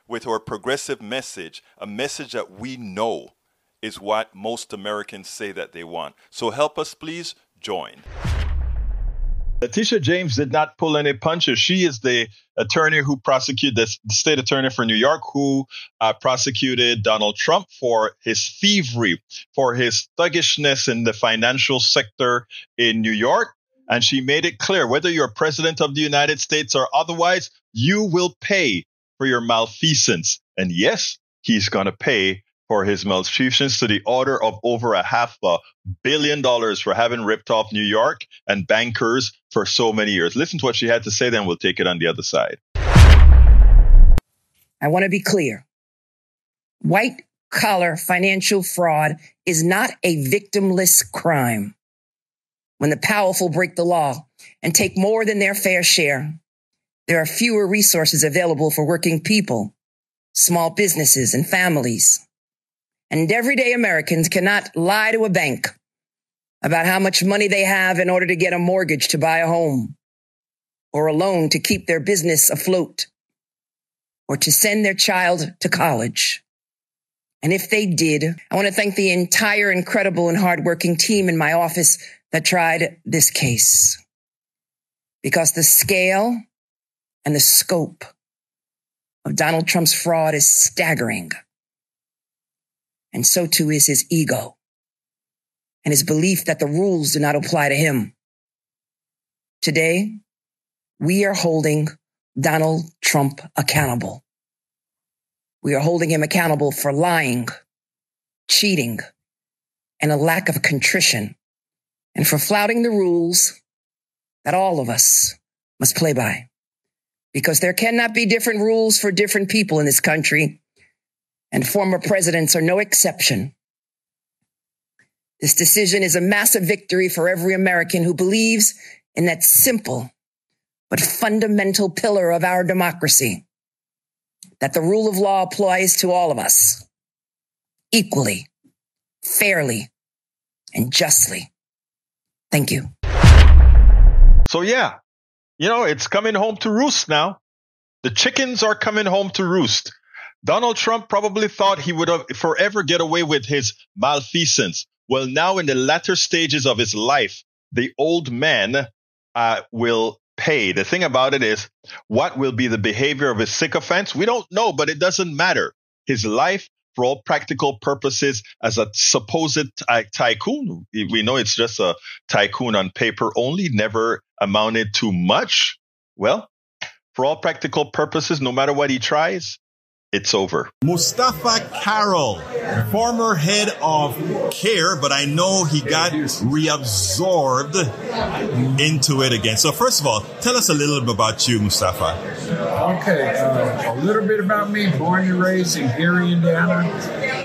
with our progressive message, a message that we know is what most Americans say that they want. So help us, please join. Letitia James did not pull any punches. She is the attorney who prosecuted the state attorney for New York, who uh, prosecuted Donald Trump for his thievery, for his thuggishness in the financial sector in New York. And she made it clear whether you're president of the United States or otherwise, you will pay for your malfeasance. And yes, he's going to pay for his malfeasance to the order of over a half a billion dollars for having ripped off New York and bankers for so many years. Listen to what she had to say, then we'll take it on the other side. I want to be clear. White collar financial fraud is not a victimless crime. When the powerful break the law and take more than their fair share, there are fewer resources available for working people, small businesses, and families. And everyday Americans cannot lie to a bank about how much money they have in order to get a mortgage to buy a home or a loan to keep their business afloat or to send their child to college. And if they did, I want to thank the entire incredible and hardworking team in my office that tried this case. Because the scale and the scope of Donald Trump's fraud is staggering. And so too is his ego and his belief that the rules do not apply to him. Today, we are holding Donald Trump accountable. We are holding him accountable for lying, cheating, and a lack of contrition, and for flouting the rules that all of us must play by. Because there cannot be different rules for different people in this country, and former presidents are no exception. This decision is a massive victory for every American who believes in that simple but fundamental pillar of our democracy that the rule of law applies to all of us equally, fairly, and justly. Thank you. So, yeah, you know, it's coming home to roost now. The chickens are coming home to roost. Donald Trump probably thought he would have forever get away with his malfeasance. Well, now in the latter stages of his life, the old man uh, will pay. The thing about it is, what will be the behavior of his sycophants? We don't know, but it doesn't matter. His life, for all practical purposes, as a supposed ty- tycoon, we know it's just a tycoon on paper only, never amounted to much. Well, for all practical purposes, no matter what he tries, it's over. Mustafaa Carroll, former head of CAIR, but I know he got reabsorbed into it again. So, first of all, tell us a little bit about you, Mustafaa. Okay, uh, a little bit about me. Born and raised in Gary, Indiana.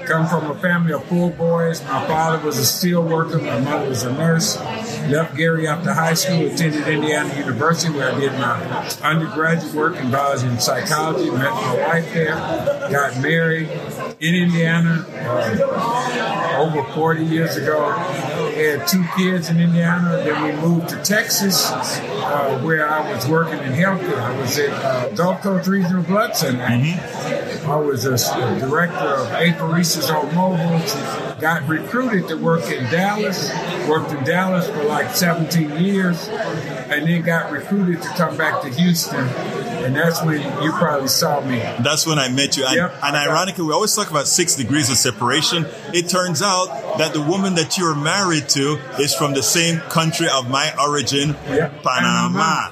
Come from a family of poor boys. My father was a steel worker. My mother was a nurse. Left Gary after high school, attended Indiana University where I did my undergraduate work in biology and psychology. Met my wife there. Got married in Indiana uh, over 40 years ago. Had two kids in Indiana. Then we moved to Texas, uh, where I was working in healthcare. I was at uh, Gulf Coast Regional Blood Center. Mm-hmm. I was a, a director of apheresis on mobile. Got recruited to work in Dallas. Worked in Dallas for like 17 years, and then got recruited to come back to Houston and that's when you probably saw me. That's when I met you. And, Yep. and ironically, we always talk about six degrees of separation. It turns out that the woman that you're married to is from the same country of my origin, Yep. Panama. Panama.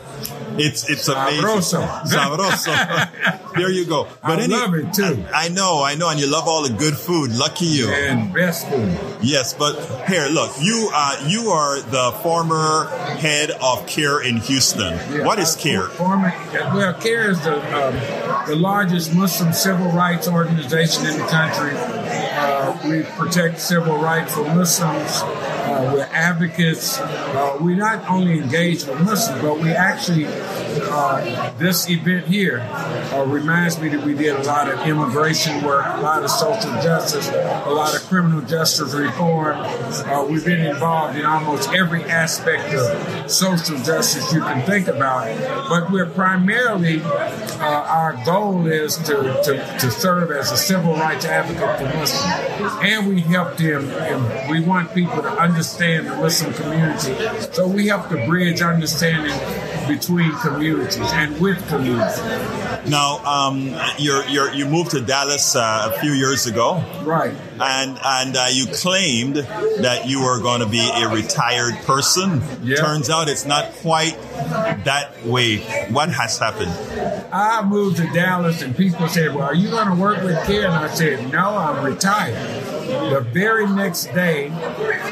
It's it's amazing. Sabroso. Sabroso. there you go. I love it, too. I, I know, I know, and you love all the good food. Lucky you. And best food. Yes, but here, look, you uh, you are the former head of CAIR in Houston. Yeah, what is I- CAIR? Former, well, CAIR is the, um, the largest Muslim civil rights organization in the country. Uh, we protect civil rights for Muslims. Uh, we're advocates. Uh, we not only engage with Muslims, but we actually, uh, this event here uh, reminds me that we did a lot of immigration work, a lot of social justice, a lot of criminal justice reform. Uh, we've been involved in almost every aspect of social justice you can think about. But we're primarily, uh, our goal is to, to, to serve as a civil rights advocate for Muslims. And we help them, and we want people to understand the Muslim community. So we help to bridge understanding between communities and with communities. Now, um, you're, you're, you moved to Dallas uh, a few years ago, Right. And and uh, you claimed that you were going to be a retired person. Yeah. Turns out it's not quite that way. What has happened? I moved to Dallas and people said, Well, are you going to work with Ken? And I said, No, I'm retired. The very next day,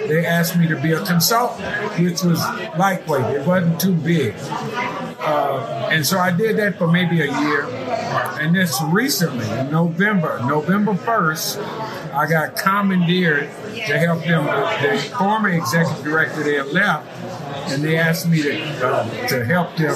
they asked me to be a consultant, which was lightweight. It wasn't too big. Uh, and so I did that for maybe a year. And this recently, in November, November 1st, I got commandeered to help them. The former executive director there left and they asked me to uh, to help them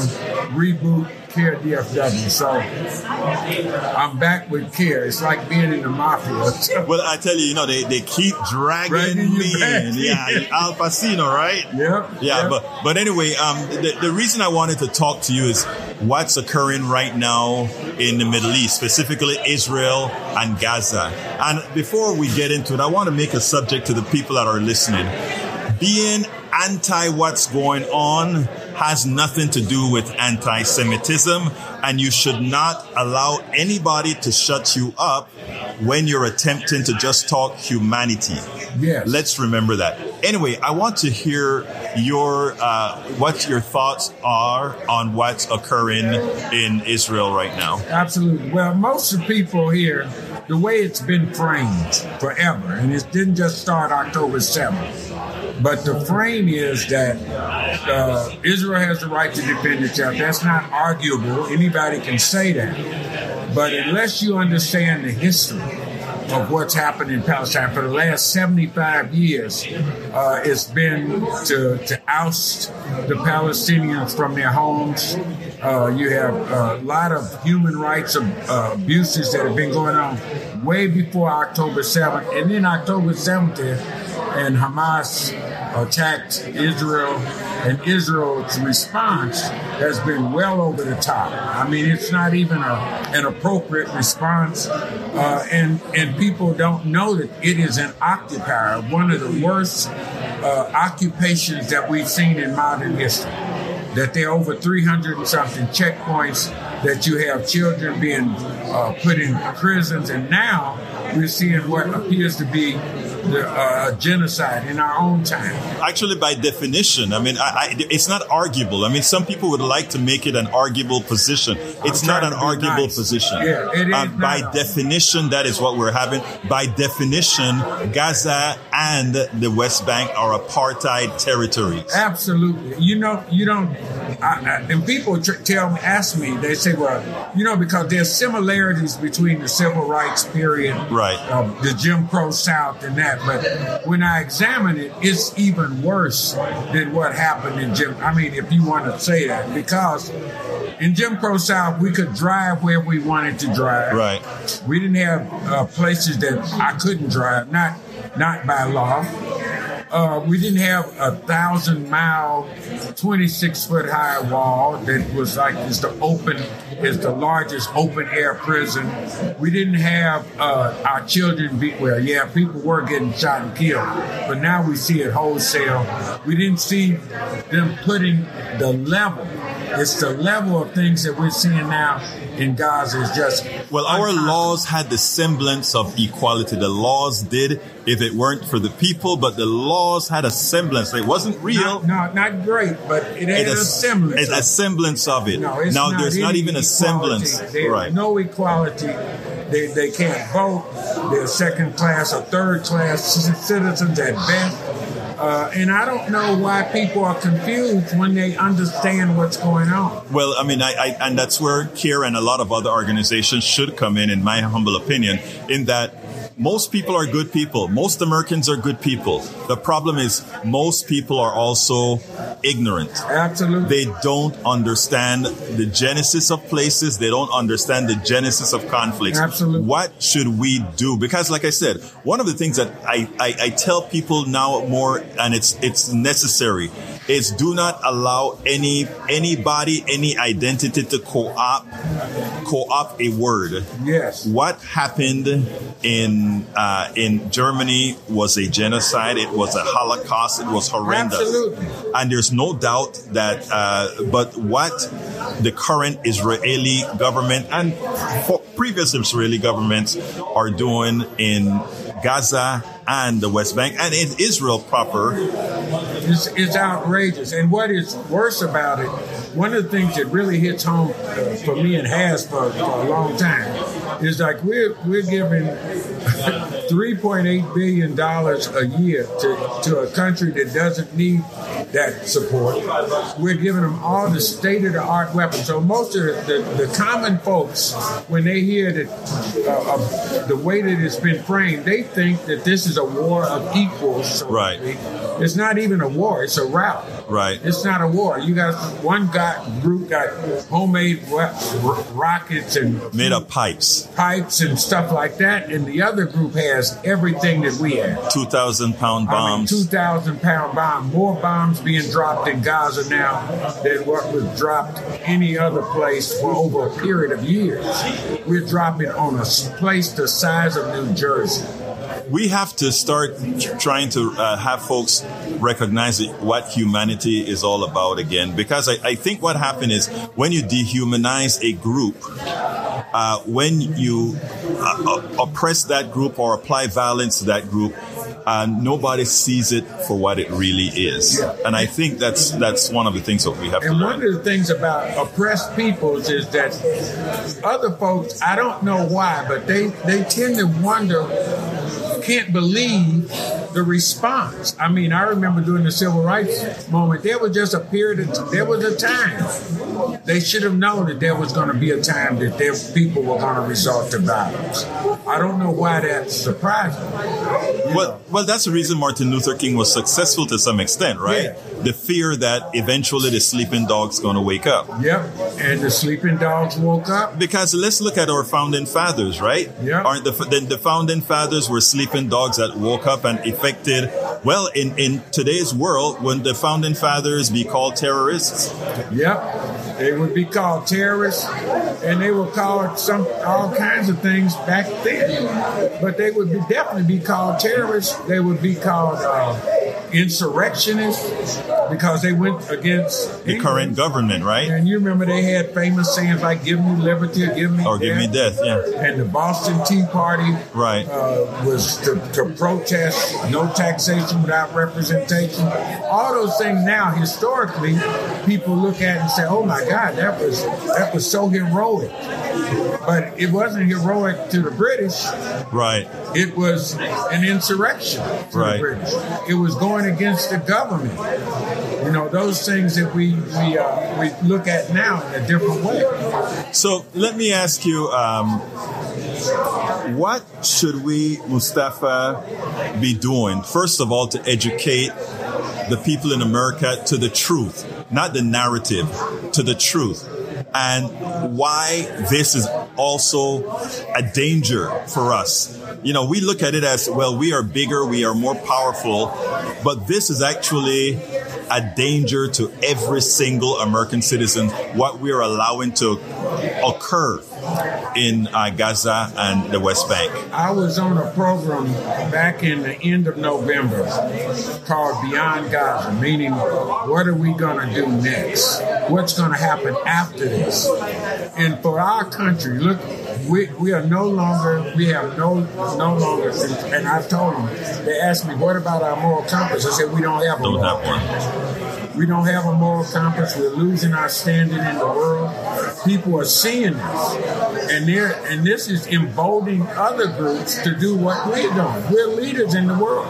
reboot CAIR DFW. So I'm back with CAIR. It's like being in the mafia. well, I tell you, you know, they, they keep dragging Dragging me in. Yeah, Al Pacino, right? Yep. Yeah, yep. but but anyway, um, the, the reason I wanted to talk to you is what's occurring right now in the Middle East, specifically Israel and Gaza. And before we get into it, I want to make a subject to the people that are listening. Being anti what's going on has nothing to do with anti Semitism, and you should not allow anybody to shut you up when you're attempting to just talk humanity. Yes. Let's remember that. Anyway, I want to hear your uh, what your thoughts are on what's occurring in Israel right now. Absolutely. Well, most of the people here, the way it's been framed forever, and it didn't just start October 7th, but the frame is that uh, Israel has the right to defend itself. That's not arguable. Anybody can say that. But unless you understand the history, of what's happened in Palestine for the last 75 years. Uh, it's been to, to oust the Palestinians from their homes. Uh, you have a lot of human rights uh, abuses that have been going on way before October 7th. And then October 7th, and Hamas attacked Israel, and Israel's response has been well over the top. I mean, it's not even a, an appropriate response, uh, and and people don't know that it is an occupier, one of the worst uh, occupations that we've seen in modern history. That there are over 300 and something checkpoints, that you have children being uh, put in prisons, and now we're seeing what appears to be the uh, genocide in our own time. Actually, by definition, I mean, I, I, it's not arguable. I mean, some people would like to make it an arguable position. It's not an arguable nice. position. Yeah, it is Uh, by a- definition, that is what we're having. By definition, Gaza and the West Bank are apartheid territories. Absolutely. You know, you don't. I, I, and people tr- tell me, ask me, they say, well, you know, because there's similarities between the civil rights period, Right. uh, the Jim Crow South, and that. But when I examine it, it's even worse than what happened in Jim. I mean, if you want to say that, because in Jim Crow South, we could drive where we wanted to drive. Right. We didn't have uh, places that I couldn't drive, not not by law. Uh, we didn't have a thousand mile, 26 foot high wall that was like is the open is the largest open air prison. We didn't have uh, our children be well, yeah, people were getting shot and killed, but now we see it wholesale. We didn't see them putting the level. It's the level of things that we're seeing now in Gaza is just Well, our laws had the semblance of equality. The laws did, if it weren't for the people, but the laws had a semblance. It wasn't real. No, not great, but it had a semblance. it's a semblance of it. No, it's now not there's not even a equality. semblance. There's right. no equality. They, they can't vote. They're second class or third class citizens at best. Uh, and I don't know why people are confused when they understand what's going on. Well, I mean, I, I and that's where CAIR and a lot of other organizations should come in, in my humble opinion, in that most people are good people. Most Americans are good people. The problem is most people are also ignorant. Absolutely. They don't understand the genesis of places. They don't understand the genesis of conflicts. Absolutely. What should we do? Because, like I said, one of the things that I, I, I tell people now more, and it's it's necessary, is do not allow any anybody, any identity to co-opt co-opt a word. Yes. What happened in uh, in Germany was a genocide. It was a Holocaust. It was horrendous. Absolutely. And there's no doubt that. Uh, but what the current Israeli government and previous Israeli governments are doing in Gaza and the West Bank and in Israel proper. It's, it's outrageous. And what is worse about it, one of the things that really hits home for me and has for, for a long time is like we're we're giving 3.8 billion dollars a year to, to a country that doesn't need that support. We're giving them all the state of the art weapons. So most of the, the, the common folks, when they hear that uh, uh, the way that it's been framed, they think that this is a war of equals. So Right. It's not even a war; it's a rout. Right. It's not a war. You got one got group got homemade rockets and Made of pipes, pipes and stuff like that, and the other group has everything that we have. 2,000 pound I mean, bombs. two thousand pound bomb. More bombs being dropped in Gaza now than what was dropped any other place for over a period of years. We're dropping on a place the size of New Jersey. We have to start trying to uh, have folks recognize what humanity is all about again. Because I, I think what happened is when you dehumanize a group, uh, when you uh, oppress that group or apply violence to that group, uh, nobody sees it for what it really is. And I think that's that's one of the things that we have to do. And one of the things about oppressed peoples is that other folks, I don't know why, but they, they tend to wonder, can't believe the response. I mean, I remember during the civil rights moment, there was just a period of, there was a time. They should have known that there was going to be a time that their people were going to resort to violence. I don't know why that's surprising. Well, well, that's the reason Martin Luther King was successful to some extent, right? Yeah. The fear that eventually the sleeping dog's going to wake up. Yep. And the sleeping dogs woke up. Because let's look at our founding fathers, right? Yeah. Aren't the, the the founding fathers were sleeping dogs that woke up and affected? Well, in in today's world, when the founding fathers be called terrorists, Yep. They would be called terrorists and they were called some all kinds of things back then. But they would be, definitely be called terrorists. They would be called uh, insurrectionists because they went against the current government, right? And you remember they had famous sayings like "Give me liberty" or "Give me Or give me death, yeah. And the Boston Tea Party Right. uh, was to, to protest no taxation without representation. All those things now, historically, people look at and say, "Oh my God, that was that was so heroic." But it wasn't heroic to the British. Right. It was an insurrection to Right. the British. It was going against the government. You know, those things that we we uh, we look at now in a different way. So let me ask you, um, what should we, Mustafaa, be doing? First of all, to educate the people in America to the truth, not the narrative, to the truth. And why this is also a danger for us. You know, we look at it as, well, we are bigger, we are more powerful, but this is actually a danger to every single American citizen, what we are allowing to occur in uh, Gaza and the West Bank. I was on a program back in the end of November called Beyond Gaza, meaning what are we going to do next? What's going to happen after this? And for our country, look, we, we are no longer, we have no no longer, and I told them, they asked me, what about our moral compass? I said, we don't have a Don't moral compass. We don't have a moral compass. We're losing our standing in the world. People are seeing this, and they're and this is emboldening other groups to do what we're doing. We're leaders in the world.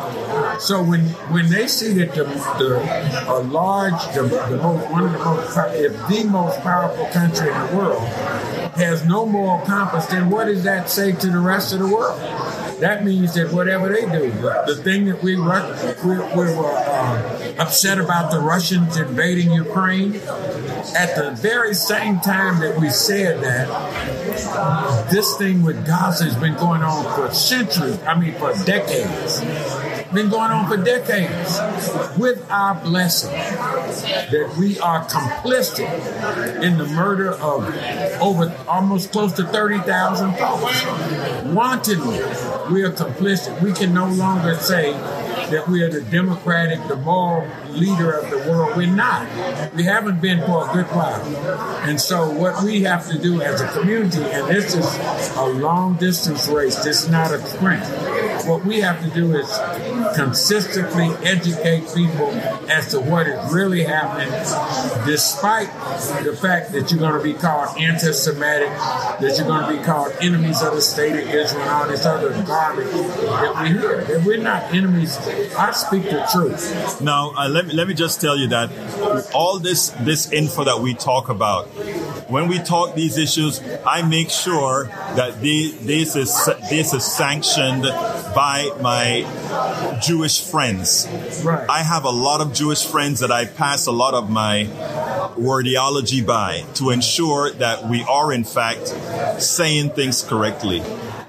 So when when they see that the, the a large, the, the most one of the most, if the most powerful country in the world has no moral compass, then what does that say to the rest of the world? That means that whatever they do, the, thing that we Ru- we, we were uh, upset about the Russians invading Ukraine, at the very same time that we said that, this thing with Gaza has been going on for centuries. I mean, for decades. Been going on for decades. With our blessing, that we are complicit in the murder of over almost close to 30,000 folks. Wantonly, we are complicit. We can no longer say that we are the democratic, the moral leader of the world. We're not. We haven't been for a good while. And so, what we have to do as a community, and this is a long distance race, this is not a sprint. What we have to do is consistently educate people as to what is really happening, despite the fact that you're going to be called anti-Semitic, that you're going to be called enemies of the state of Israel, and all this other garbage that we hear. That we're not enemies. I speak the truth. Now, uh, let me let me just tell you that all this this info that we talk about, when we talk these issues, I make sure that the, this is this is sanctioned by my Jewish friends. Right. I have a lot of Jewish friends that I pass a lot of my wordiology by to ensure that we are in fact saying things correctly.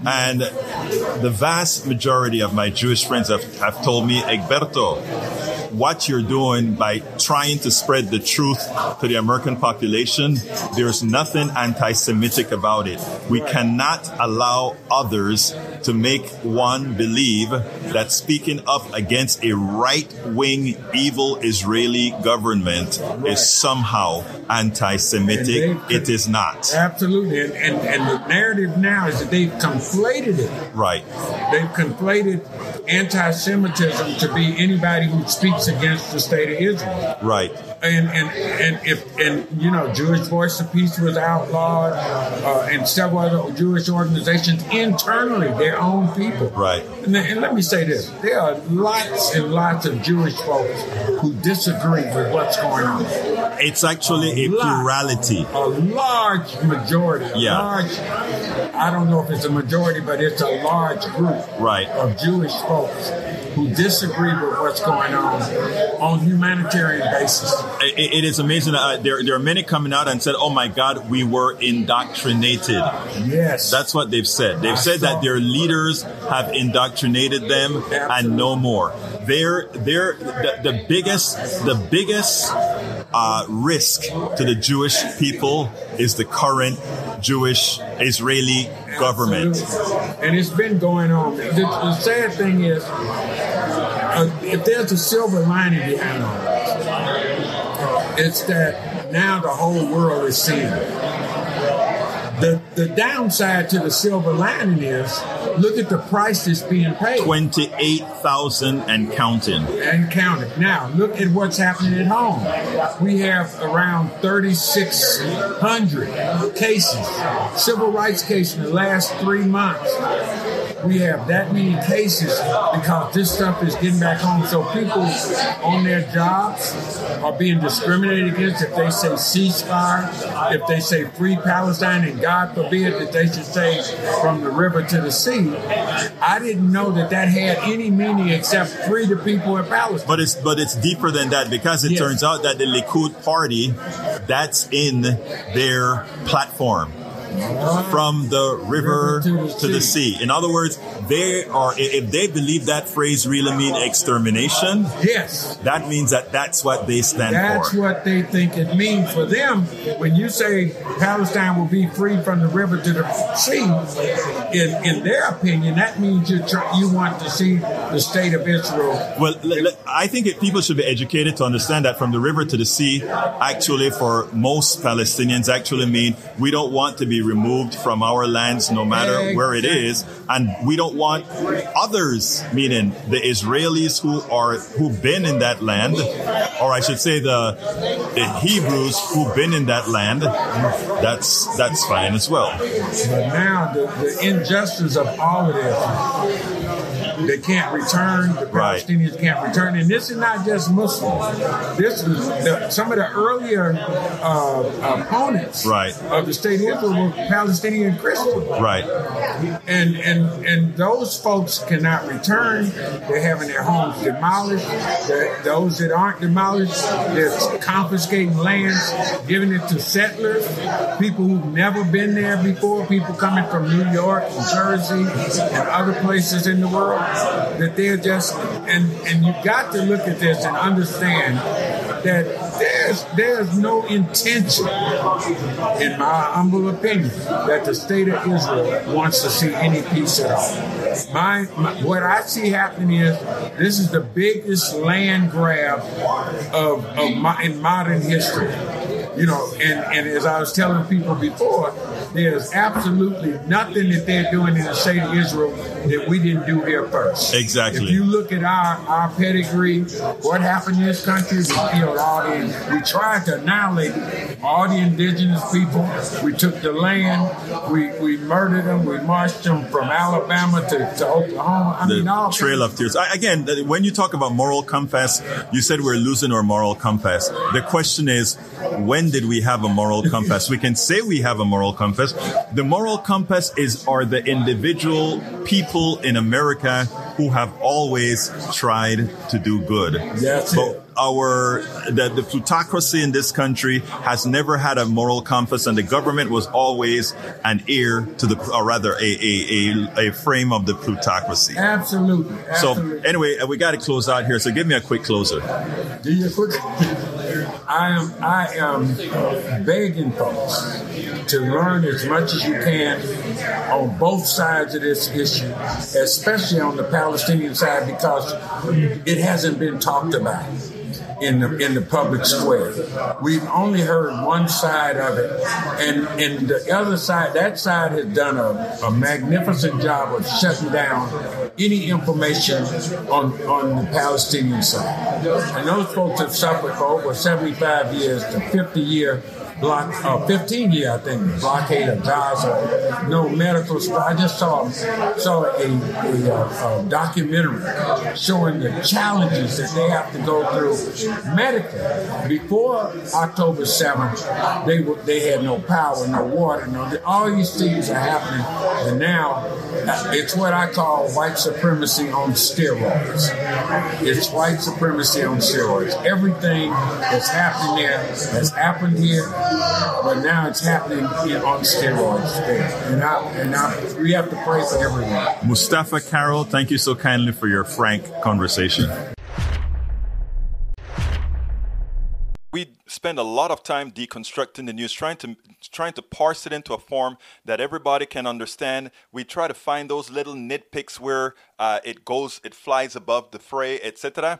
And the vast majority of my Jewish friends have, have told me, Egberto, what you're doing by trying to spread the truth to the American population, there's nothing anti-Semitic about it. We cannot allow others to make one believe that speaking up against a right-wing evil Israeli government is somehow anti-Semitic. It is not. Absolutely. And, and, and the narrative now is that they've conflated it. Right. They've conflated anti-Semitism to be anybody who speaks against the state of Israel. Right. And and and if and you know Jewish Voice of Peace was outlawed, uh, and several other Jewish organizations internally, their own people. Right. And, then- and let me say this: there are lots and lots of Jewish folks who disagree with what's going on. It's actually a lot. plurality. A large majority, a Yeah. large. I don't know if it's a majority, but it's a large group Right. of Jewish folks who disagree with what's going on on humanitarian basis. It, it is amazing. Uh, there, there are many coming out and said, "Oh my God, we were indoctrinated." Yes, That's what they've said. They've said that their leaders have indoctrinated them and no more. They're, they're the, the biggest, the biggest uh, risk to the Jewish people is the current Jewish Israeli government. Absolutely. and it's been going on. The, the sad thing is, uh, if there's a silver lining behind all this, it's that now the whole world is seeing it. The, the downside to the silver lining is look at the price that's being paid. Twenty-eight thousand and counting. and counting. Now, look at what's happening at home. We have around 3,600 cases, civil rights cases in the last three months. We have that many cases because this stuff is getting back home. So people on their jobs are being discriminated against if they say ceasefire, if they say free Palestine, and God forbid that they should say from the river to the sea. I didn't know that that had any meaning except free the people in Palestine. But it's but it's deeper than that because it Yes. turns out that the Likud party, that's in their platform. From the river to the sea. In other words, they are. If they believe that phrase really mean extermination, Yes. that means that that's what they stand That's for. That's what they think it means for them. When you say Palestine will be free from the river to the sea, in, in their opinion, that means you you want to see the state of Israel. Well, le- le- I think it, people should be educated to understand that from the river to the sea, actually, for most Palestinians, actually mean we don't want to be removed from our lands, no matter where it is, and we don't want others, meaning the Israelis who are who've been in that land, or I should say the the Hebrews who've been in that land. That's that's fine as well. But now the, the injustice of all of this, they can't return. The Right. Palestinians can't return, and this is not just Muslims. This is the, some of the earlier uh, opponents Right. of the state of Israel were Palestinian Christians. Right. and and and those folks cannot return. They're having their homes demolished. The- those that aren't demolished, they're confiscating lands, giving it to settlers, people who've never been there before, people coming from New York and Jersey and other places in the world. That they're just and and you got to look at this and understand that there's there's no intention in my humble opinion, that the state of Israel wants to see any peace at all. My, my what I see happening is this is the biggest land grab of, of my, in modern history. You know, and, and as I was telling people before, there's absolutely nothing that they're doing in the state of Israel that we didn't do here first. Exactly. If you look at our, our pedigree, what happened in this country, we killed all the, we tried to annihilate all the indigenous people. We took the land, we, we murdered them, we marched them from Alabama to, to Oklahoma. I the mean, all Trail of Tears. I, again, when you talk about moral compass, you said we're losing our moral compass. The question is, when did we have a moral compass? we can say we have a moral compass. The moral compass is are the individual people in America who have always tried to do good. That's it. Our the, the plutocracy in this country has never had a moral compass, and the government was always an ear to the, or rather, a a, a, a frame of the plutocracy. Absolutely. So anyway, uh, we got to close out here. So give me a quick closer. Do you quick? I am I am begging folks to learn as much as you can on both sides of this issue, especially on the Palestinian side, because it hasn't been talked about in the in the public square. We've only heard one side of it, and and the other side, that side has done a, a magnificent job of shutting down any information on on the Palestinian side. And those folks have suffered for over 75 years to 50 year block, uh, 15 year, I think, blockade of Gaza, uh, no medical. I just saw saw a, a, uh, a, documentary showing the challenges that they have to go through medically. Before October 7th, they were, they had no power, no water, no all these things are happening, and now uh, it's what I call white supremacy on steroids. It's white supremacy on steroids. Everything that's happening there has happened here but now it's happening in, on steroids. And, I, and I, we have to pray for everyone. Mustafaa Carroll, thank you so kindly for your frank conversation. we spend a lot of time deconstructing the news trying to trying to parse it into a form that everybody can understand we try to find those little nitpicks where uh, it goes it flies above the fray etc